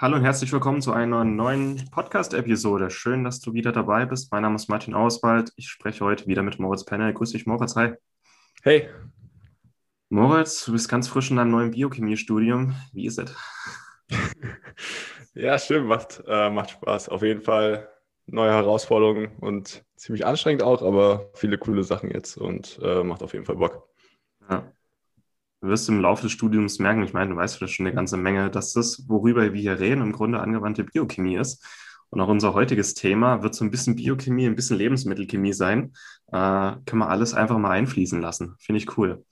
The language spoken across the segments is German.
Hallo und herzlich willkommen zu einer neuen Podcast-Episode. Schön, dass du wieder dabei bist. Mein Name ist Martin Auswald. Ich spreche heute wieder mit Moritz Penner. Grüß dich, Moritz. Hi. Hey. Moritz, du bist ganz frisch in deinem neuen Biochemiestudium. Wie ist es? ja, schön, macht, äh, macht Spaß. Auf jeden Fall neue Herausforderungen und ziemlich anstrengend auch, aber viele coole Sachen jetzt und äh, macht auf jeden Fall Bock. Ja du wirst im Laufe des Studiums merken, ich meine, du weißt vielleicht schon eine ganze Menge, dass das, worüber wir hier reden, im Grunde angewandte Biochemie ist. Und auch unser heutiges Thema wird so ein bisschen Biochemie, ein bisschen Lebensmittelchemie sein. Äh, können wir alles einfach mal einfließen lassen. Finde ich cool.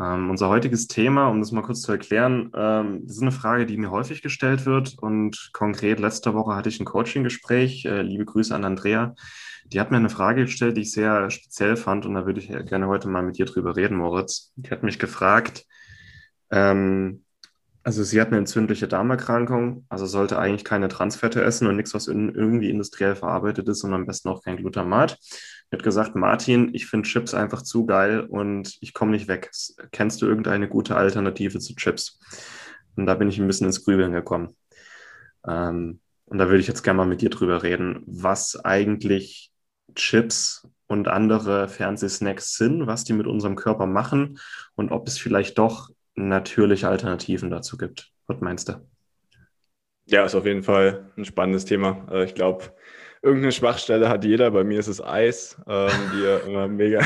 Ähm, unser heutiges Thema, um das mal kurz zu erklären, ähm, das ist eine Frage, die mir häufig gestellt wird. Und konkret letzte Woche hatte ich ein Coaching-Gespräch. Äh, liebe Grüße an Andrea. Die hat mir eine Frage gestellt, die ich sehr speziell fand. Und da würde ich gerne heute mal mit dir drüber reden, Moritz. Die hat mich gefragt, ähm, also sie hat eine entzündliche Darmerkrankung, also sollte eigentlich keine Transfette essen und nichts, was in, irgendwie industriell verarbeitet ist und am besten auch kein Glutamat. Sie hat gesagt, Martin, ich finde Chips einfach zu geil und ich komme nicht weg. Kennst du irgendeine gute Alternative zu Chips? Und da bin ich ein bisschen ins Grübeln gekommen. Ähm, und da würde ich jetzt gerne mal mit dir drüber reden, was eigentlich Chips und andere Fernsehsnacks sind, was die mit unserem Körper machen und ob es vielleicht doch natürliche Alternativen dazu gibt. Was meinst du? Ja, ist auf jeden Fall ein spannendes Thema. Äh, ich glaube, irgendeine Schwachstelle hat jeder. Bei mir ist es Eis, ähm, die immer mega.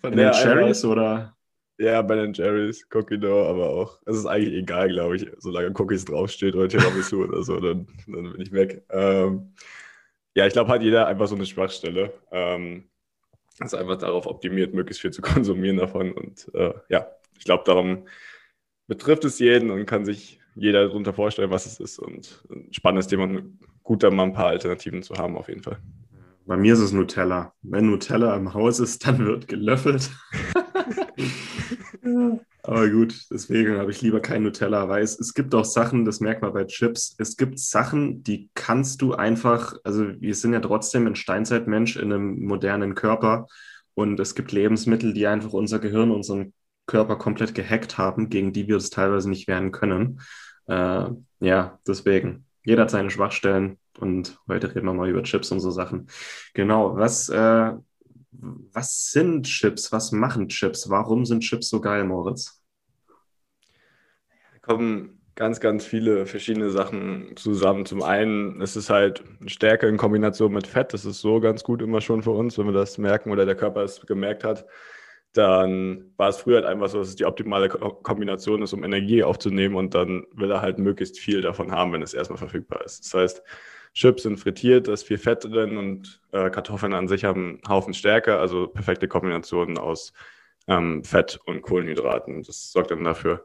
Von In den Cherries oder? Ja, bei den Cherries, Cookie Dough, aber auch. Es ist eigentlich egal, glaube ich, solange Cookies draufsteht oder Tiramisu oder so, dann, dann bin ich weg. Ähm, ja, ich glaube, hat jeder einfach so eine Schwachstelle. Ähm, ist einfach darauf optimiert, möglichst viel zu konsumieren davon. Und äh, ja, ich glaube, darum betrifft es jeden und kann sich jeder darunter vorstellen, was es ist. Und ein spannendes Thema und gut, da mal ein paar Alternativen zu haben, auf jeden Fall. Bei mir ist es Nutella. Wenn Nutella im Haus ist, dann wird gelöffelt. Aber gut, deswegen habe ich lieber kein Nutella, weil es, es gibt auch Sachen, das merkt man bei Chips, es gibt Sachen, die kannst du einfach, also wir sind ja trotzdem ein Steinzeitmensch in einem modernen Körper und es gibt Lebensmittel, die einfach unser Gehirn, unseren Körper komplett gehackt haben, gegen die wir es teilweise nicht werden können. Äh, ja, deswegen. Jeder hat seine Schwachstellen und heute reden wir mal über Chips und so Sachen. Genau, was, äh, was sind Chips? Was machen Chips? Warum sind Chips so geil, Moritz? Da kommen ganz, ganz viele verschiedene Sachen zusammen. Zum einen ist es halt Stärke in Kombination mit Fett. Das ist so ganz gut immer schon für uns, wenn wir das merken oder der Körper es gemerkt hat dann war es früher halt einfach so, dass es die optimale Kombination ist, um Energie aufzunehmen und dann will er halt möglichst viel davon haben, wenn es erstmal verfügbar ist. Das heißt, Chips sind frittiert, da ist viel Fett drin und äh, Kartoffeln an sich haben einen Haufen Stärke, also perfekte Kombinationen aus ähm, Fett und Kohlenhydraten. Das sorgt dann dafür,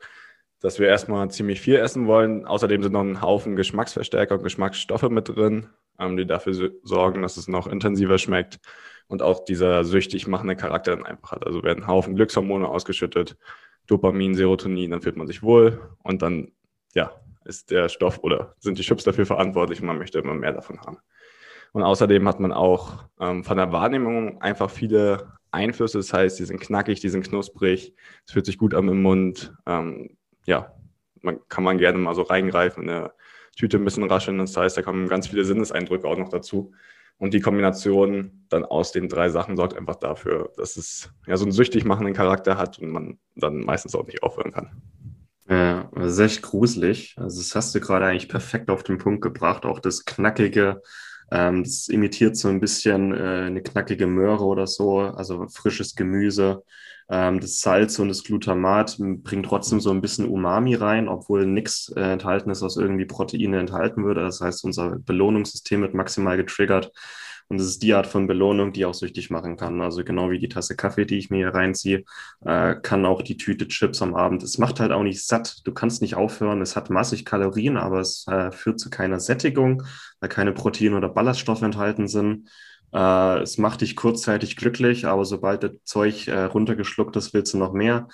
dass wir erstmal ziemlich viel essen wollen. Außerdem sind noch ein Haufen Geschmacksverstärker und Geschmacksstoffe mit drin, ähm, die dafür sorgen, dass es noch intensiver schmeckt und auch dieser süchtig machende Charakter dann einfach hat. Also werden Haufen Glückshormone ausgeschüttet, Dopamin, Serotonin, dann fühlt man sich wohl und dann, ja, ist der Stoff oder sind die Chips dafür verantwortlich und man möchte immer mehr davon haben. Und außerdem hat man auch ähm, von der Wahrnehmung einfach viele Einflüsse. Das heißt, die sind knackig, die sind knusprig, es fühlt sich gut an im Mund. Ähm, ja, man kann man gerne mal so reingreifen, in der Tüte ein bisschen rascheln. Das heißt, da kommen ganz viele Sinneseindrücke auch noch dazu. Und die Kombination dann aus den drei Sachen sorgt einfach dafür, dass es ja so einen süchtig machenden Charakter hat und man dann meistens auch nicht aufhören kann. Ja, echt gruselig. Also das hast du gerade eigentlich perfekt auf den Punkt gebracht. Auch das Knackige, ähm, das imitiert so ein bisschen äh, eine knackige Möhre oder so, also frisches Gemüse. Ähm, das Salz und das Glutamat bringt trotzdem so ein bisschen Umami rein, obwohl nichts äh, enthalten ist, was irgendwie Proteine enthalten würde. Das heißt, unser Belohnungssystem wird maximal getriggert. Und das ist die Art von Belohnung, die auch süchtig machen kann. Also genau wie die Tasse Kaffee, die ich mir hier reinziehe, äh, kann auch die Tüte Chips am Abend. Es macht halt auch nicht satt. Du kannst nicht aufhören. Es hat massig Kalorien, aber es äh, führt zu keiner Sättigung, weil keine Proteine oder Ballaststoffe enthalten sind. Äh, es macht dich kurzzeitig glücklich, aber sobald das Zeug äh, runtergeschluckt ist, willst du noch mehr.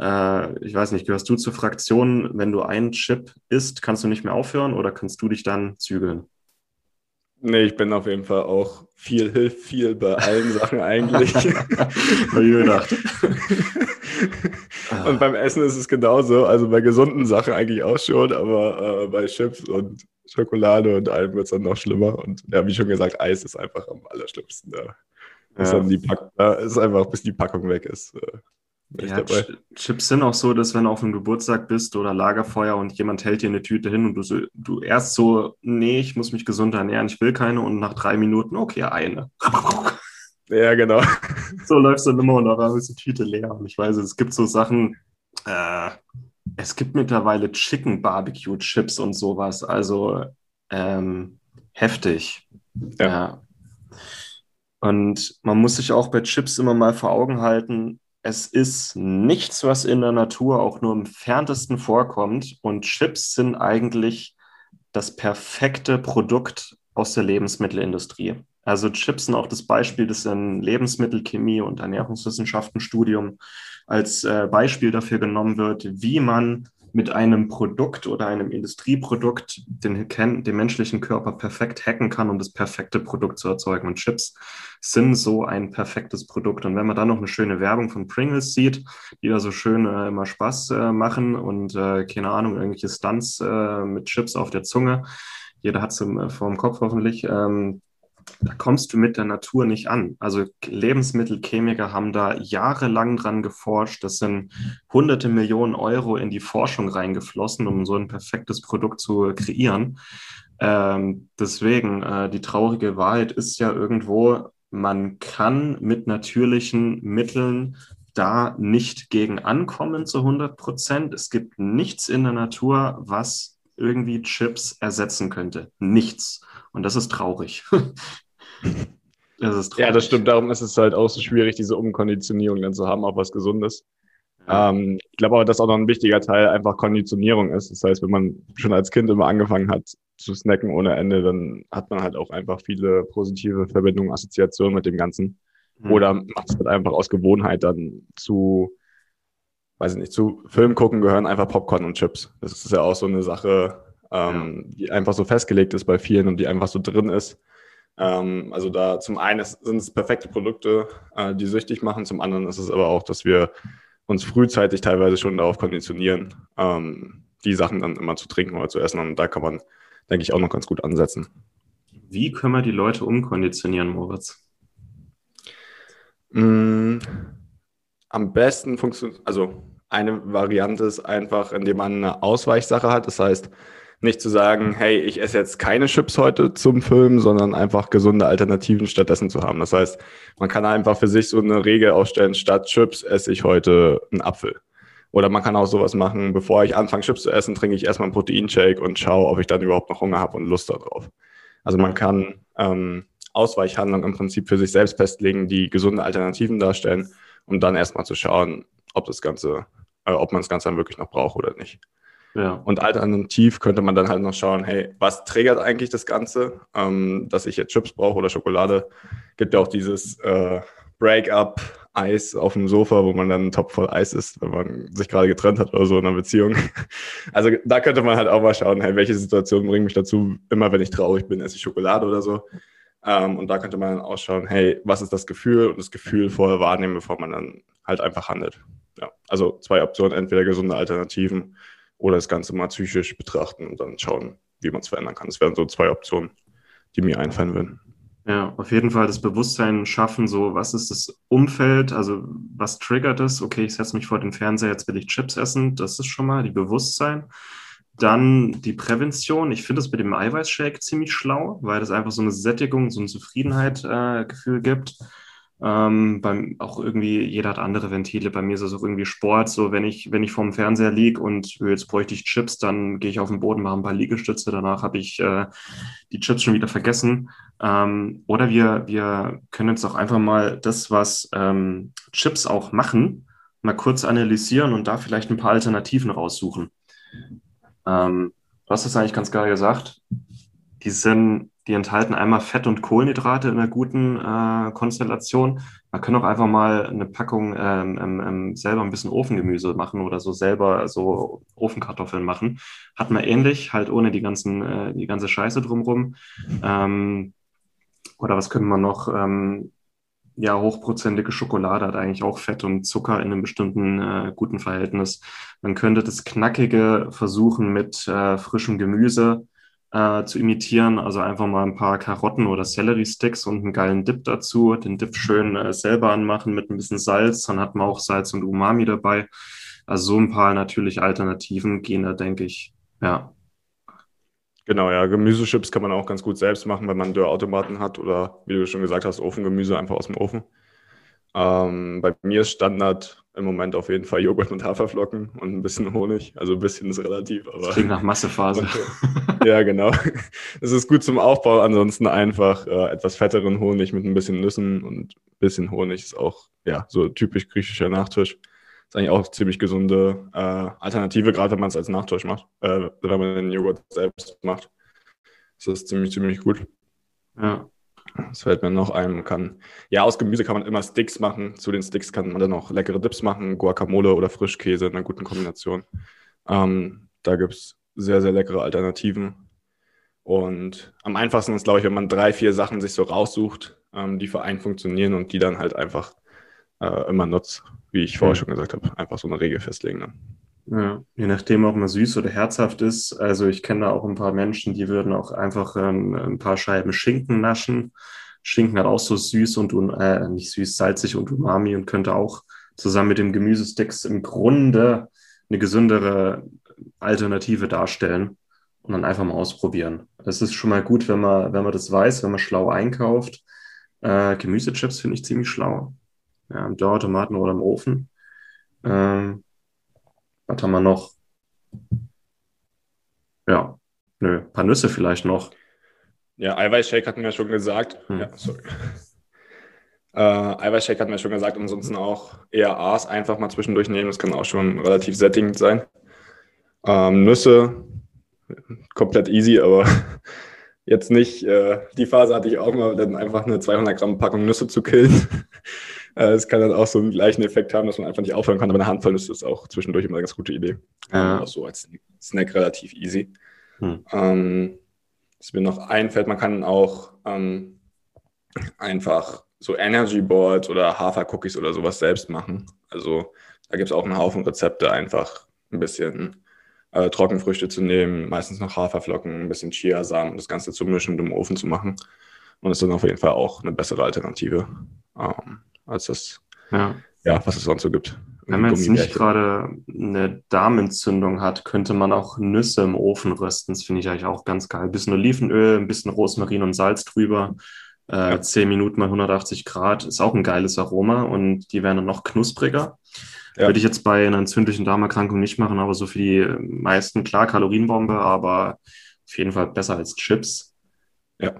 Äh, ich weiß nicht, gehörst du zur Fraktion, wenn du einen Chip isst, kannst du nicht mehr aufhören oder kannst du dich dann zügeln? Nee, ich bin auf jeden Fall auch viel, hilft viel bei allen Sachen eigentlich. Gedacht. und beim Essen ist es genauso. Also bei gesunden Sachen eigentlich auch schon, aber äh, bei Chips und Schokolade und allem wird es dann noch schlimmer. Und ja, wie schon gesagt, Eis ist einfach am allerschlimmsten. Da ist, ja. dann die Pack da ist einfach, bis die Packung weg ist. Äh, ja, Chips sind auch so, dass wenn du auf einem Geburtstag bist oder Lagerfeuer und jemand hält dir eine Tüte hin und du, so, du erst so, nee, ich muss mich gesund ernähren, ich will keine und nach drei Minuten, okay, eine. Ja, genau. So läufst du dann immer und dann ist die Tüte leer. Und ich weiß, es gibt so Sachen, äh, es gibt mittlerweile Chicken Barbecue Chips und sowas, also ähm, heftig. Ja. ja. Und man muss sich auch bei Chips immer mal vor Augen halten, es ist nichts, was in der Natur auch nur im ferntesten vorkommt. Und Chips sind eigentlich das perfekte Produkt aus der Lebensmittelindustrie. Also Chips sind auch das Beispiel, das in Lebensmittelchemie und Ernährungswissenschaften-Studium als äh, Beispiel dafür genommen wird, wie man mit einem Produkt oder einem Industrieprodukt den, den menschlichen Körper perfekt hacken kann, um das perfekte Produkt zu erzeugen. Und Chips sind so ein perfektes Produkt. Und wenn man dann noch eine schöne Werbung von Pringles sieht, die da so schön äh, immer Spaß äh, machen und äh, keine Ahnung, irgendwelche Stunts äh, mit Chips auf der Zunge, jeder hat es äh, vor dem Kopf hoffentlich, ähm, da kommst du mit der Natur nicht an. Also Lebensmittelchemiker haben da jahrelang dran geforscht. Das sind hunderte Millionen Euro in die Forschung reingeflossen, um so ein perfektes Produkt zu kreieren. Ähm, deswegen, äh, die traurige Wahrheit ist ja irgendwo, man kann mit natürlichen Mitteln da nicht gegen ankommen zu 100 Prozent. Es gibt nichts in der Natur, was irgendwie Chips ersetzen könnte. Nichts. Und das ist traurig. das ist traurig. Ja, das stimmt. Darum ist es halt auch so schwierig, diese Umkonditionierung dann zu haben, auch was Gesundes. Ja. Ähm, ich glaube aber, dass auch noch ein wichtiger Teil einfach Konditionierung ist. Das heißt, wenn man schon als Kind immer angefangen hat zu snacken ohne Ende, dann hat man halt auch einfach viele positive Verbindungen, Assoziationen mit dem Ganzen. Mhm. Oder macht es halt einfach aus Gewohnheit dann zu, weiß ich nicht, zu Film gucken gehören einfach Popcorn und Chips. Das ist ja auch so eine Sache, ähm, ja. die einfach so festgelegt ist bei vielen und die einfach so drin ist. Ähm, also da zum einen sind es perfekte Produkte, äh, die süchtig machen, zum anderen ist es aber auch, dass wir uns frühzeitig teilweise schon darauf konditionieren, ähm, die Sachen dann immer zu trinken oder zu essen. Und da kann man, denke ich, auch noch ganz gut ansetzen. Wie können wir die Leute umkonditionieren, Moritz? Mm, am besten funktioniert, also eine Variante ist einfach, indem man eine Ausweichsache hat. Das heißt, nicht zu sagen, hey, ich esse jetzt keine Chips heute zum Film, sondern einfach gesunde Alternativen stattdessen zu haben. Das heißt, man kann einfach für sich so eine Regel aufstellen, statt Chips esse ich heute einen Apfel. Oder man kann auch sowas machen, bevor ich anfange Chips zu essen, trinke ich erstmal einen Proteinshake und schaue, ob ich dann überhaupt noch Hunger habe und Lust darauf. Also man kann ähm, Ausweichhandlungen im Prinzip für sich selbst festlegen, die gesunde Alternativen darstellen, um dann erstmal zu schauen, ob das Ganze, äh, ob man das Ganze dann wirklich noch braucht oder nicht. Ja. Und alternativ könnte man dann halt noch schauen, hey, was triggert eigentlich das Ganze, ähm, dass ich jetzt Chips brauche oder Schokolade? Gibt ja auch dieses äh, Break-up Eis auf dem Sofa, wo man dann einen Topf voll Eis isst, wenn man sich gerade getrennt hat oder so in einer Beziehung. Also da könnte man halt auch mal schauen, hey, welche Situationen bringen mich dazu, immer wenn ich traurig bin, esse ich Schokolade oder so. Ähm, und da könnte man dann ausschauen, hey, was ist das Gefühl und das Gefühl vorher wahrnehmen, bevor man dann halt einfach handelt. Ja, also zwei Optionen, entweder gesunde Alternativen oder das Ganze mal psychisch betrachten und dann schauen, wie man es verändern kann. Das wären so zwei Optionen, die mir einfallen würden. Ja, auf jeden Fall das Bewusstsein schaffen, so was ist das Umfeld, also was triggert es? Okay, ich setze mich vor den Fernseher, jetzt will ich Chips essen, das ist schon mal die Bewusstsein. Dann die Prävention. Ich finde das mit dem Eiweißshake ziemlich schlau, weil das einfach so eine Sättigung, so ein Zufriedenheitsgefühl äh, gibt. Ähm, beim, auch irgendwie, jeder hat andere Ventile. Bei mir ist es auch irgendwie Sport. So, wenn ich, wenn ich vorm Fernseher liege und jetzt bräuchte ich Chips, dann gehe ich auf den Boden, mache ein paar Liegestütze. Danach habe ich äh, die Chips schon wieder vergessen. Ähm, oder wir, wir können jetzt auch einfach mal das, was ähm, Chips auch machen, mal kurz analysieren und da vielleicht ein paar Alternativen raussuchen. Ähm, du hast das eigentlich ganz geil gesagt. Die sind die enthalten einmal Fett und Kohlenhydrate in einer guten äh, Konstellation. Man kann auch einfach mal eine Packung ähm, ähm, selber ein bisschen Ofengemüse machen oder so selber so Ofenkartoffeln machen. Hat man ähnlich, halt ohne die ganzen, äh, die ganze Scheiße drumrum. Ähm, oder was können wir noch? Ähm, ja, hochprozentige Schokolade hat eigentlich auch Fett und Zucker in einem bestimmten äh, guten Verhältnis. Man könnte das Knackige versuchen mit äh, frischem Gemüse äh, zu imitieren. Also einfach mal ein paar Karotten oder Celery-Sticks und einen geilen Dip dazu. Den Dip schön äh, selber anmachen mit ein bisschen Salz. Dann hat man auch Salz und Umami dabei. Also so ein paar natürlich Alternativen gehen da, denke ich. Ja. Genau, ja. Gemüsechips kann man auch ganz gut selbst machen, wenn man Dörrautomaten hat oder wie du schon gesagt hast, Ofengemüse einfach aus dem Ofen. Ähm, bei mir ist Standard im Moment auf jeden Fall Joghurt und Haferflocken und ein bisschen Honig. Also ein bisschen ist relativ. Aber das klingt nach Massephase. ja, genau. Es ist gut zum Aufbau. Ansonsten einfach äh, etwas fetteren Honig mit ein bisschen Nüssen und ein bisschen Honig ist auch ja so typisch griechischer Nachtisch. Ist eigentlich auch ziemlich gesunde äh, Alternative, gerade wenn man es als Nachtisch macht, äh, wenn man den Joghurt selbst macht. Das ist ziemlich, ziemlich gut. Ja. Das fällt mir noch ein. Man kann, ja, aus Gemüse kann man immer Sticks machen. Zu den Sticks kann man dann auch leckere Dips machen, Guacamole oder Frischkäse in einer guten Kombination. Ähm, da gibt es sehr, sehr leckere Alternativen. Und am einfachsten ist, glaube ich, wenn man drei, vier Sachen sich so raussucht, ähm, die für einen funktionieren und die dann halt einfach äh, immer nutzt, wie ich vorher schon gesagt habe. Einfach so eine Regel festlegen. Dann. Ja, je nachdem, ob man süß oder herzhaft ist. Also ich kenne da auch ein paar Menschen, die würden auch einfach ähm, ein paar Scheiben Schinken naschen. Schinken hat auch so süß und äh, nicht süß, salzig und umami und könnte auch zusammen mit dem Gemüsesticks im Grunde eine gesündere Alternative darstellen und dann einfach mal ausprobieren. Es ist schon mal gut, wenn man, wenn man das weiß, wenn man schlau einkauft. Äh, Gemüsechips finde ich ziemlich schlau. Ja, im Dörrautomaten oder im Ofen. Ähm, was haben wir noch? Ja, nö, ein paar Nüsse vielleicht noch. Ja, Eiweißshake hatten wir schon gesagt. Hm. Ja, sorry. Äh, Eiweißshake hatten wir schon gesagt, ansonsten auch eher A's einfach mal zwischendurch nehmen. Das kann auch schon relativ sättigend sein. Ähm, Nüsse, komplett easy, aber jetzt nicht. Äh, die Phase hatte ich auch mal, dann einfach eine 200 Gramm Packung Nüsse zu killen. Äh, es kann dann auch so einen gleichen Effekt haben, dass man einfach nicht aufhören kann, aber eine Handvoll ist das auch zwischendurch immer eine ganz gute Idee. Ja. Auch so als Snack relativ easy. Hm. Ähm, was mir noch einfällt, man kann auch ähm, einfach so Energy Boards oder Hafer-Cookies oder sowas selbst machen. Also da gibt es auch einen Haufen Rezepte, einfach ein bisschen äh, Trockenfrüchte zu nehmen, meistens noch Haferflocken, ein bisschen Chiasamen, das Ganze zu mischen und im Ofen zu machen. Und das ist dann auf jeden Fall auch eine bessere Alternative. Ähm, als das, ja. ja, was es sonst so gibt. Wenn man jetzt nicht gerade eine Darmentzündung hat, könnte man auch Nüsse im Ofen rösten. Das finde ich eigentlich auch ganz geil. Ein bisschen Olivenöl, ein bisschen Rosmarin und Salz drüber. Äh, ja. 10 Minuten mal 180 Grad ist auch ein geiles Aroma und die werden dann noch knuspriger. Ja. Würde ich jetzt bei einer entzündlichen Darmerkrankung nicht machen, aber so für die meisten, klar, Kalorienbombe, aber auf jeden Fall besser als Chips. Ja,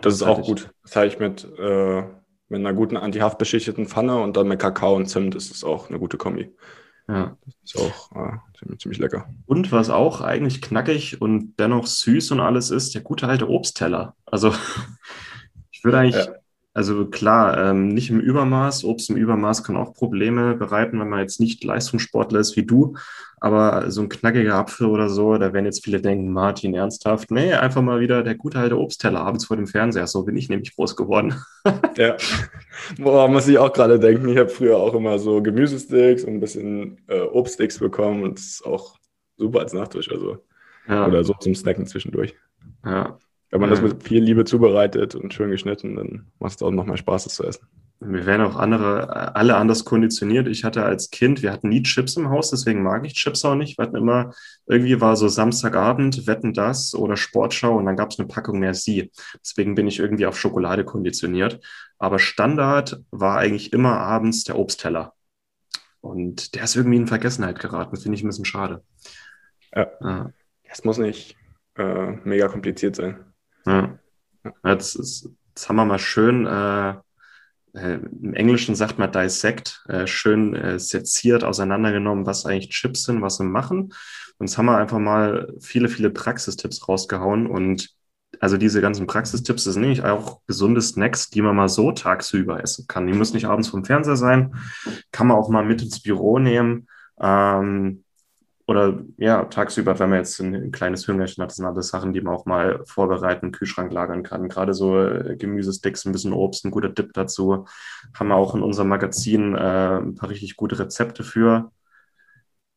das ist auch gut. Das habe ich mit äh, mit einer guten antihaftbeschichteten Pfanne und dann mit Kakao und Zimt ist es auch eine gute Kombi. Ja. Das ist auch äh, ziemlich, ziemlich, lecker. Und was auch eigentlich knackig und dennoch süß und alles ist, der gute alte Obstteller. Also ich würde eigentlich, ja. Also klar, ähm, nicht im Übermaß. Obst im Übermaß kann auch Probleme bereiten, wenn man jetzt nicht Leistungssportler ist wie du. Aber so ein knackiger Apfel oder so, da werden jetzt viele denken, Martin, ernsthaft. Nee, einfach mal wieder der gute alte Obstteller abends vor dem Fernseher. So bin ich nämlich groß geworden. ja. Boah, muss ich auch gerade denken. Ich habe früher auch immer so Gemüsesticks und ein bisschen äh, Obststicks bekommen und das ist auch super als Nachtisch. Also. Ja. Oder so zum Snacken zwischendurch. Ja. Wenn man ja. das mit viel Liebe zubereitet und schön geschnitten, dann macht es auch noch mal Spaß, das zu essen. wir werden auch andere, alle anders konditioniert. Ich hatte als Kind, wir hatten nie Chips im Haus, deswegen mag ich Chips auch nicht. Wir hatten immer, irgendwie war so Samstagabend, Wetten das oder Sportschau und dann gab es eine Packung Merci. Deswegen bin ich irgendwie auf Schokolade konditioniert. Aber Standard war eigentlich immer abends der Obstteller. Und der ist irgendwie in Vergessenheit geraten. Das finde ich ein bisschen schade. Ja. ja. Das muss nicht äh, mega kompliziert sein. Ja. Jetzt, jetzt, haben wir mal schön äh, äh, im Englischen sagt man dissect, äh, schön äh, seziert, auseinandergenommen, was eigentlich Chips sind, was sie machen. Und jetzt haben wir einfach mal viele, viele Praxistipps rausgehauen. Und also diese ganzen Praxistipps das sind nämlich auch gesunde Snacks, die man mal so tagsüber essen kann. Die müssen nicht abends vom Fernseher sein, kann man auch mal mit ins Büro nehmen. Ähm, oder ja, tagsüber, wenn man jetzt ein, ein kleines Hüngerchen hat, sind alles Sachen, die man auch mal vorbereiten, im Kühlschrank lagern kann. Gerade so äh, Gemüsesticks, ein bisschen Obst, ein guter Dip dazu. Haben wir auch in unserem Magazin äh, ein paar richtig gute Rezepte für.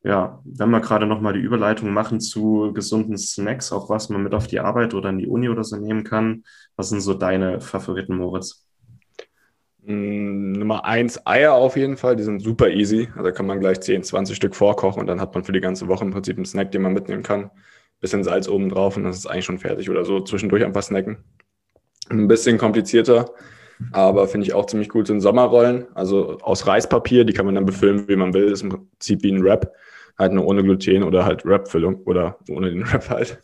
Ja, wenn wir gerade nochmal die Überleitung machen zu gesunden Snacks, auch was man mit auf die Arbeit oder in die Uni oder so nehmen kann. Was sind so deine Favoriten, Moritz? Mm, Nummer eins Eier auf jeden Fall, die sind super easy. Also kann man gleich 10, 20 Stück vorkochen und dann hat man für die ganze Woche im Prinzip einen Snack, den man mitnehmen kann. Bisschen Salz oben drauf und das ist eigentlich schon fertig oder so. Zwischendurch einfach snacken. Ein bisschen komplizierter, aber finde ich auch ziemlich gut sind Sommerrollen. Also aus Reispapier, die kann man dann befüllen, wie man will. Das ist im Prinzip wie ein Wrap. Halt nur ohne Gluten oder halt Wrap-Füllung oder ohne den Wrap halt.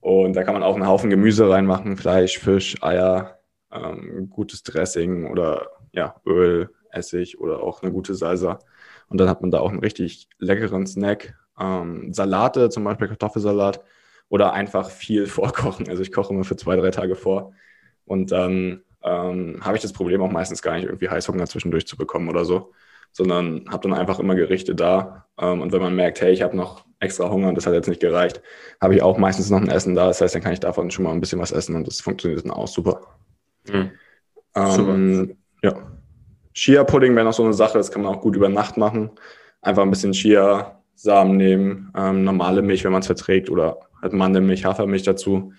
Und da kann man auch einen Haufen Gemüse reinmachen, Fleisch, Fisch, Eier, ähm, gutes Dressing oder ja, Öl, Essig oder auch eine gute Salsa. Und dann hat man da auch einen richtig leckeren Snack. Ähm, Salate, zum Beispiel Kartoffelsalat oder einfach viel vorkochen. Also ich koche immer für zwei, drei Tage vor und dann ähm, habe ich das Problem auch meistens gar nicht irgendwie Heißhunger zwischendurch zu bekommen oder so, sondern habe dann einfach immer Gerichte da. Ähm, und wenn man merkt, hey, ich habe noch extra Hunger und das hat jetzt nicht gereicht, habe ich auch meistens noch ein Essen da. Das heißt, dann kann ich davon schon mal ein bisschen was essen und das funktioniert dann auch super. Mhm. Ähm, ja. Chia-Pudding wäre noch so eine Sache, das kann man auch gut über Nacht machen. Einfach ein bisschen Chia-Samen nehmen, ähm, normale Milch, wenn man es verträgt, oder halt Mandelmilch, Hafermilch dazu.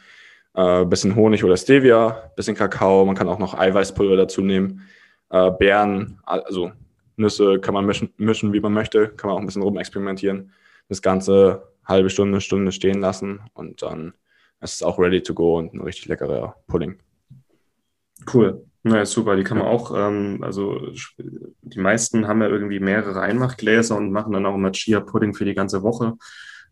Äh, bisschen Honig oder Stevia, bisschen Kakao, man kann auch noch Eiweißpulver dazu nehmen. Äh, Beeren, also Nüsse kann man mischen, mischen, wie man möchte, kann man auch ein bisschen rumexperimentieren. Das Ganze halbe Stunde, Stunde stehen lassen und dann ist es auch ready to go und ein richtig leckerer Pudding. Cool. Ja, super. Die kann man auch, ähm, also die meisten haben ja irgendwie mehrere Einmachgläser und machen dann auch immer Chia-Pudding für die ganze Woche.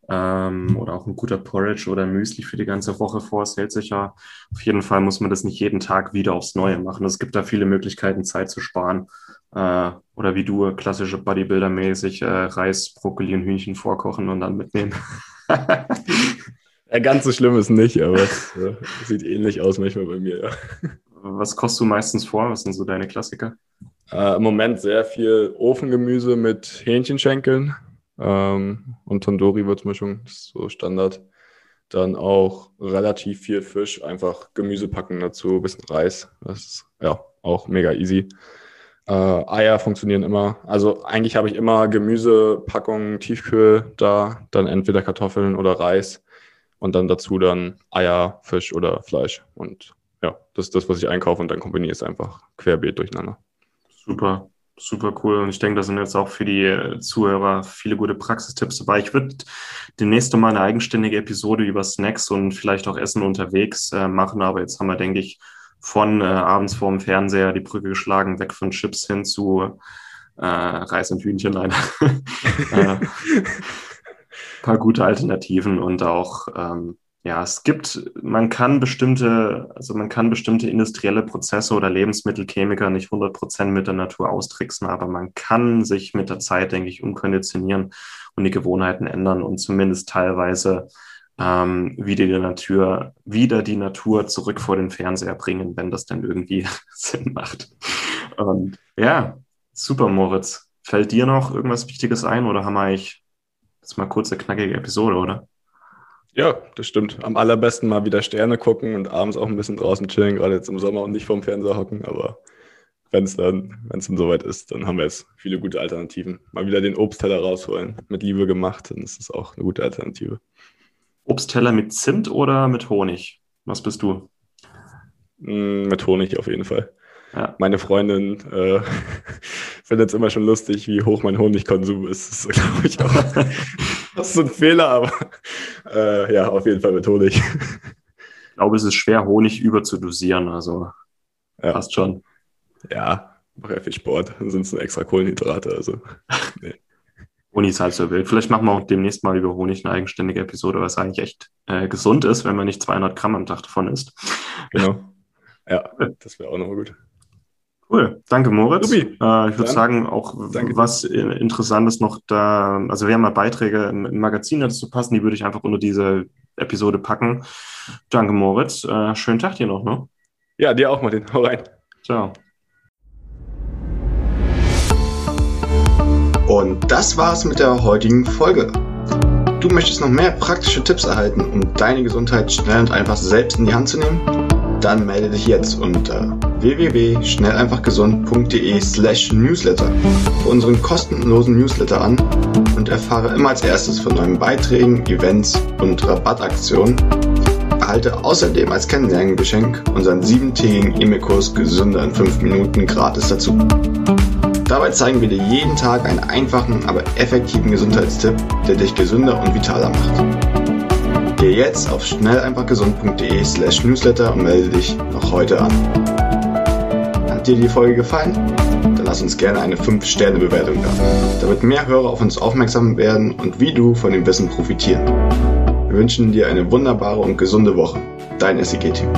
Ähm, oder auch ein guter Porridge oder Müsli für die ganze Woche vor. Es hält sich ja. Auf jeden Fall muss man das nicht jeden Tag wieder aufs Neue machen. Es gibt da viele Möglichkeiten, Zeit zu sparen. Äh, oder wie du, klassische Bodybuilder-mäßig äh, Reis, Brokkoli und Hühnchen vorkochen und dann mitnehmen. ja, ganz so schlimm ist nicht, aber es äh, sieht ähnlich aus manchmal bei mir, ja. Was kostest du meistens vor? Was sind so deine Klassiker? Äh, Im Moment sehr viel Ofengemüse mit Hähnchenschenkeln ähm, und Tandoori-Würzmischung, das ist so Standard. Dann auch relativ viel Fisch, einfach Gemüse packen dazu, ein bisschen Reis. Das ist ja auch mega easy. Äh, Eier funktionieren immer. Also eigentlich habe ich immer Gemüsepackungen, Tiefkühl da, dann entweder Kartoffeln oder Reis und dann dazu dann Eier, Fisch oder Fleisch. Und ja, das ist das, was ich einkaufe und dann kombiniere ich es einfach querbeet durcheinander. Super, super cool. Und ich denke, da sind jetzt auch für die äh, Zuhörer viele gute Praxistipps dabei. Ich würde demnächst mal eine eigenständige Episode über Snacks und vielleicht auch Essen unterwegs äh, machen, aber jetzt haben wir, denke ich, von äh, abends vorm Fernseher die Brücke geschlagen, weg von Chips hin zu äh, Reis und Hühnchen. Nein. äh, paar gute Alternativen und auch ähm, ja, es gibt, man kann bestimmte, also man kann bestimmte industrielle Prozesse oder Lebensmittelchemiker nicht 100% mit der Natur austricksen, aber man kann sich mit der Zeit, denke ich, umkonditionieren und die Gewohnheiten ändern und zumindest teilweise ähm, wieder die Natur, wieder die Natur zurück vor den Fernseher bringen, wenn das denn irgendwie Sinn macht. Und ja, super, Moritz. Fällt dir noch irgendwas Wichtiges ein oder haben wir eigentlich jetzt mal kurze, knackige Episode, oder? Ja, das stimmt. Am allerbesten mal wieder Sterne gucken und abends auch ein bisschen draußen chillen, gerade jetzt im Sommer und nicht vorm Fernseher hocken. Aber wenn es dann, wenn es dann soweit ist, dann haben wir jetzt viele gute Alternativen. Mal wieder den Obstteller rausholen, mit Liebe gemacht, dann ist das auch eine gute Alternative. Obstteller mit Zimt oder mit Honig? Was bist du? Mm, mit Honig auf jeden Fall. Ja. Meine Freundin äh, findet es immer schon lustig, wie hoch mein Honigkonsum ist. Das ist, glaube ich, auch das ist so ein Fehler, aber äh, ja, auf jeden Fall mit Honig. Ich glaube, es ist schwer, Honig überzudosieren, also ja. passt schon. Ja, mache ja viel Sport, dann sind es nur extra Kohlenhydrate, also nee. Honig ist halt so wild. Vielleicht machen wir auch demnächst mal über Honig eine eigenständige Episode, was eigentlich echt äh, gesund ist, wenn man nicht 200 Gramm am Tag davon isst. Genau. Ja, das wäre auch nochmal gut. Cool, danke Moritz. Äh, ich würde sagen, auch danke. was Interessantes noch da, also wir haben mal Beiträge im, im Magazin dazu passen, die würde ich einfach unter diese Episode packen. Danke Moritz, äh, schönen Tag dir noch, ne? Ja, dir auch Martin, hau rein. Ciao. Und das war's mit der heutigen Folge. Du möchtest noch mehr praktische Tipps erhalten, um deine Gesundheit schnell und einfach selbst in die Hand zu nehmen? Dann melde dich jetzt unter www.schnelleinfachgesund.de slash newsletter für unseren kostenlosen Newsletter an und erfahre immer als erstes von neuen Beiträgen, Events und Rabattaktionen. Erhalte außerdem als Kennenlerngeschenk unseren siebentägigen E-Mail-Kurs Gesünder in 5 Minuten gratis dazu. Dabei zeigen wir dir jeden Tag einen einfachen, aber effektiven Gesundheitstipp, der dich gesünder und vitaler macht. Geh jetzt auf schnelleinfachgesund.de slash newsletter und melde dich noch heute an. Hat dir die Folge gefallen? Dann lass uns gerne eine 5-Sterne-Bewertung da, damit mehr Hörer auf uns aufmerksam werden und wie du von dem Wissen profitieren. Wir wünschen dir eine wunderbare und gesunde Woche. Dein SEG-Team.